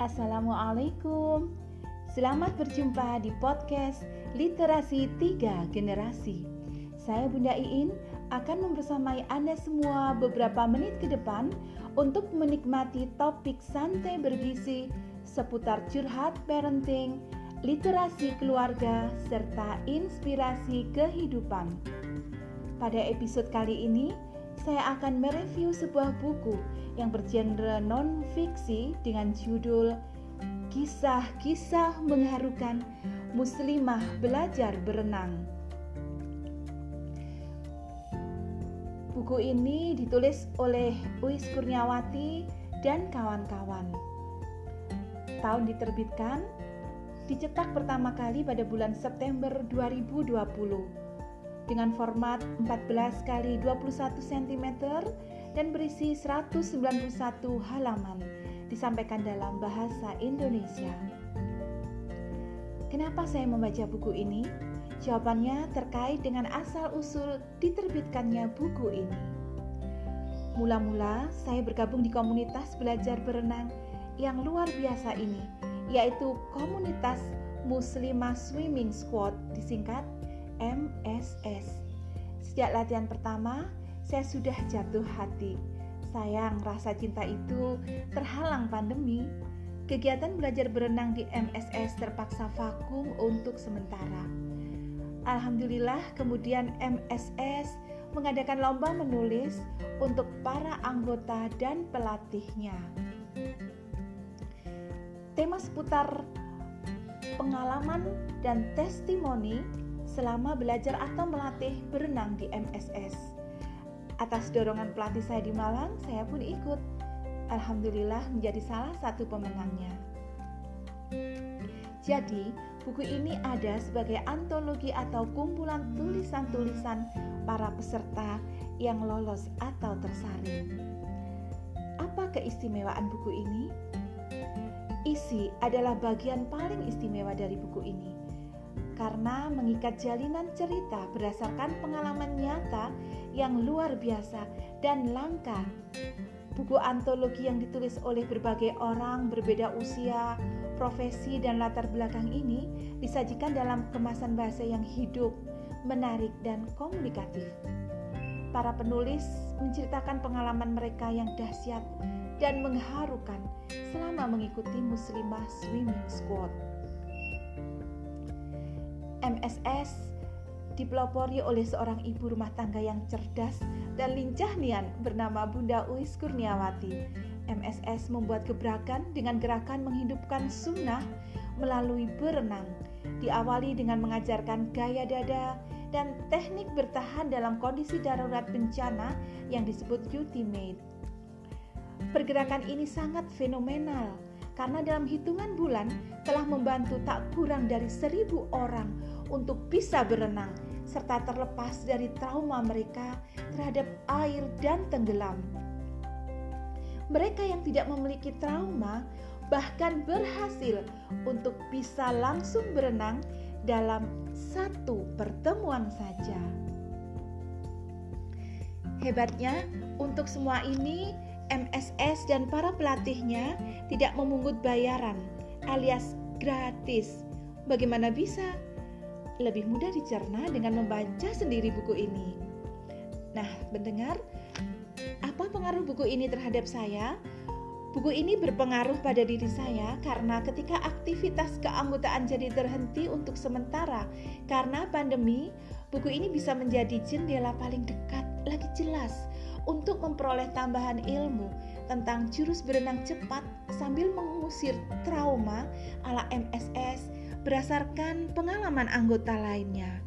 Assalamualaikum Selamat berjumpa di podcast Literasi Tiga Generasi Saya Bunda Iin akan membersamai Anda semua beberapa menit ke depan untuk menikmati topik santai bergizi seputar curhat parenting, literasi keluarga, serta inspirasi kehidupan. Pada episode kali ini, saya akan mereview sebuah buku yang bergenre non-fiksi dengan judul Kisah-kisah mengharukan Muslimah belajar berenang. Buku ini ditulis oleh Uis Kurniawati dan kawan-kawan. Tahun diterbitkan, dicetak pertama kali pada bulan September 2020 dengan format 14 kali 21 cm dan berisi 191 halaman disampaikan dalam bahasa Indonesia. Kenapa saya membaca buku ini? Jawabannya terkait dengan asal-usul diterbitkannya buku ini. Mula-mula saya bergabung di komunitas belajar berenang yang luar biasa ini, yaitu komunitas Muslimah Swimming Squad disingkat MSS. Sejak latihan pertama, saya sudah jatuh hati. Sayang, rasa cinta itu terhalang pandemi. Kegiatan belajar berenang di MSS terpaksa vakum untuk sementara. Alhamdulillah, kemudian MSS mengadakan lomba menulis untuk para anggota dan pelatihnya. Tema seputar pengalaman dan testimoni selama belajar atau melatih berenang di MSS. Atas dorongan pelatih saya di Malang, saya pun ikut. Alhamdulillah menjadi salah satu pemenangnya. Jadi, buku ini ada sebagai antologi atau kumpulan tulisan-tulisan para peserta yang lolos atau tersaring. Apa keistimewaan buku ini? Isi adalah bagian paling istimewa dari buku ini karena mengikat jalinan cerita berdasarkan pengalaman nyata yang luar biasa dan langka. Buku antologi yang ditulis oleh berbagai orang berbeda usia, profesi, dan latar belakang ini disajikan dalam kemasan bahasa yang hidup, menarik, dan komunikatif. Para penulis menceritakan pengalaman mereka yang dahsyat dan mengharukan selama mengikuti Muslimah Swimming Squad. MSS dipelopori oleh seorang ibu rumah tangga yang cerdas dan lincah nian bernama Bunda Uis Kurniawati. MSS membuat gebrakan dengan gerakan menghidupkan sunnah melalui berenang, diawali dengan mengajarkan gaya dada dan teknik bertahan dalam kondisi darurat bencana yang disebut ultimate. Pergerakan ini sangat fenomenal karena dalam hitungan bulan telah membantu tak kurang dari seribu orang untuk bisa berenang serta terlepas dari trauma mereka terhadap air dan tenggelam. Mereka yang tidak memiliki trauma bahkan berhasil untuk bisa langsung berenang dalam satu pertemuan saja. Hebatnya, untuk semua ini MSS dan para pelatihnya tidak memungut bayaran alias gratis. Bagaimana bisa? Lebih mudah dicerna dengan membaca sendiri buku ini. Nah, mendengar apa pengaruh buku ini terhadap saya? Buku ini berpengaruh pada diri saya karena ketika aktivitas keanggotaan jadi terhenti untuk sementara karena pandemi, buku ini bisa menjadi jendela paling dekat lagi jelas untuk memperoleh tambahan ilmu tentang jurus berenang cepat sambil mengusir trauma ala MSS berdasarkan pengalaman anggota lainnya.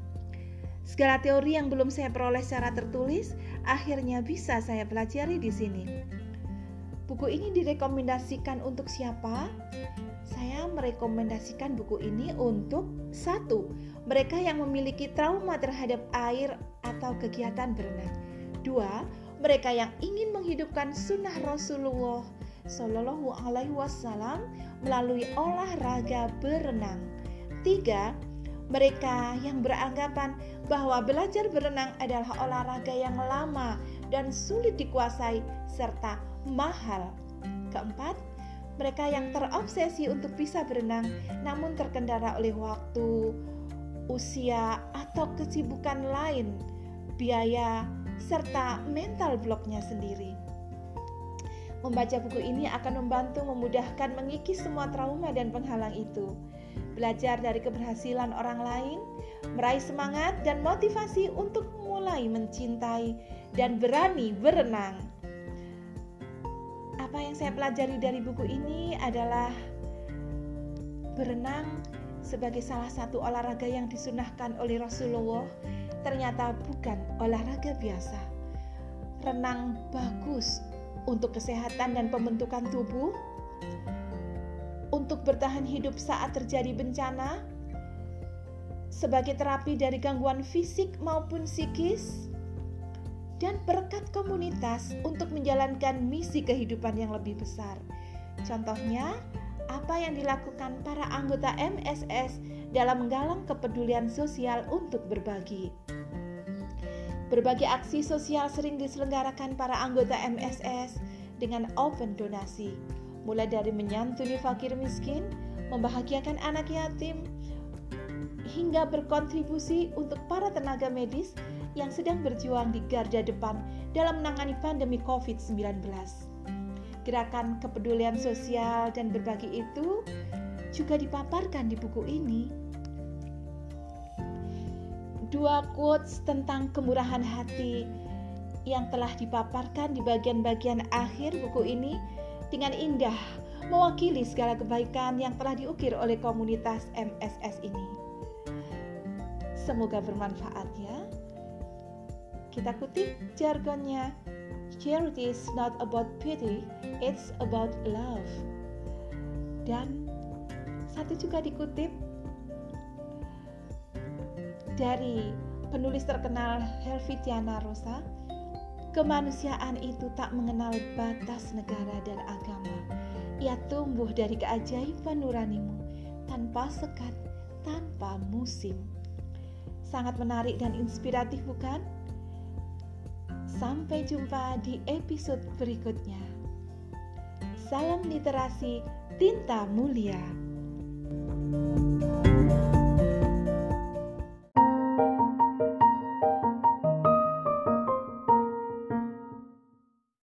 Segala teori yang belum saya peroleh secara tertulis akhirnya bisa saya pelajari di sini. Buku ini direkomendasikan untuk siapa? Saya merekomendasikan buku ini untuk satu, mereka yang memiliki trauma terhadap air atau kegiatan berenang. Dua, mereka yang ingin menghidupkan sunnah Rasulullah Shallallahu Alaihi Wasallam melalui olahraga berenang. Tiga, mereka yang beranggapan bahwa belajar berenang adalah olahraga yang lama dan sulit dikuasai serta mahal. Keempat, mereka yang terobsesi untuk bisa berenang namun terkendala oleh waktu, usia, atau kesibukan lain, biaya, serta mental bloknya sendiri. Membaca buku ini akan membantu memudahkan mengikis semua trauma dan penghalang itu. Belajar dari keberhasilan orang lain, meraih semangat dan motivasi untuk mulai mencintai dan berani berenang. Apa yang saya pelajari dari buku ini adalah berenang sebagai salah satu olahraga yang disunahkan oleh Rasulullah ternyata bukan olahraga biasa. Renang bagus untuk kesehatan dan pembentukan tubuh, untuk bertahan hidup saat terjadi bencana, sebagai terapi dari gangguan fisik maupun psikis, dan berkat komunitas untuk menjalankan misi kehidupan yang lebih besar. Contohnya, apa yang dilakukan para anggota MSS dalam menggalang kepedulian sosial untuk berbagi. Berbagai aksi sosial sering diselenggarakan para anggota MSS dengan open donasi, mulai dari menyantuni fakir miskin, membahagiakan anak yatim, hingga berkontribusi untuk para tenaga medis yang sedang berjuang di garda depan dalam menangani pandemi COVID-19. Gerakan kepedulian sosial dan berbagi itu juga dipaparkan di buku ini dua quotes tentang kemurahan hati yang telah dipaparkan di bagian-bagian akhir buku ini dengan indah mewakili segala kebaikan yang telah diukir oleh komunitas MSS ini. Semoga bermanfaat ya. Kita kutip jargonnya. Charity is not about pity, it's about love. Dan satu juga dikutip dari penulis terkenal Helvitiana Rosa, kemanusiaan itu tak mengenal batas negara dan agama. Ia tumbuh dari keajaiban nuranimu, tanpa sekat, tanpa musim. Sangat menarik dan inspiratif bukan? Sampai jumpa di episode berikutnya. Salam literasi tinta mulia. thank you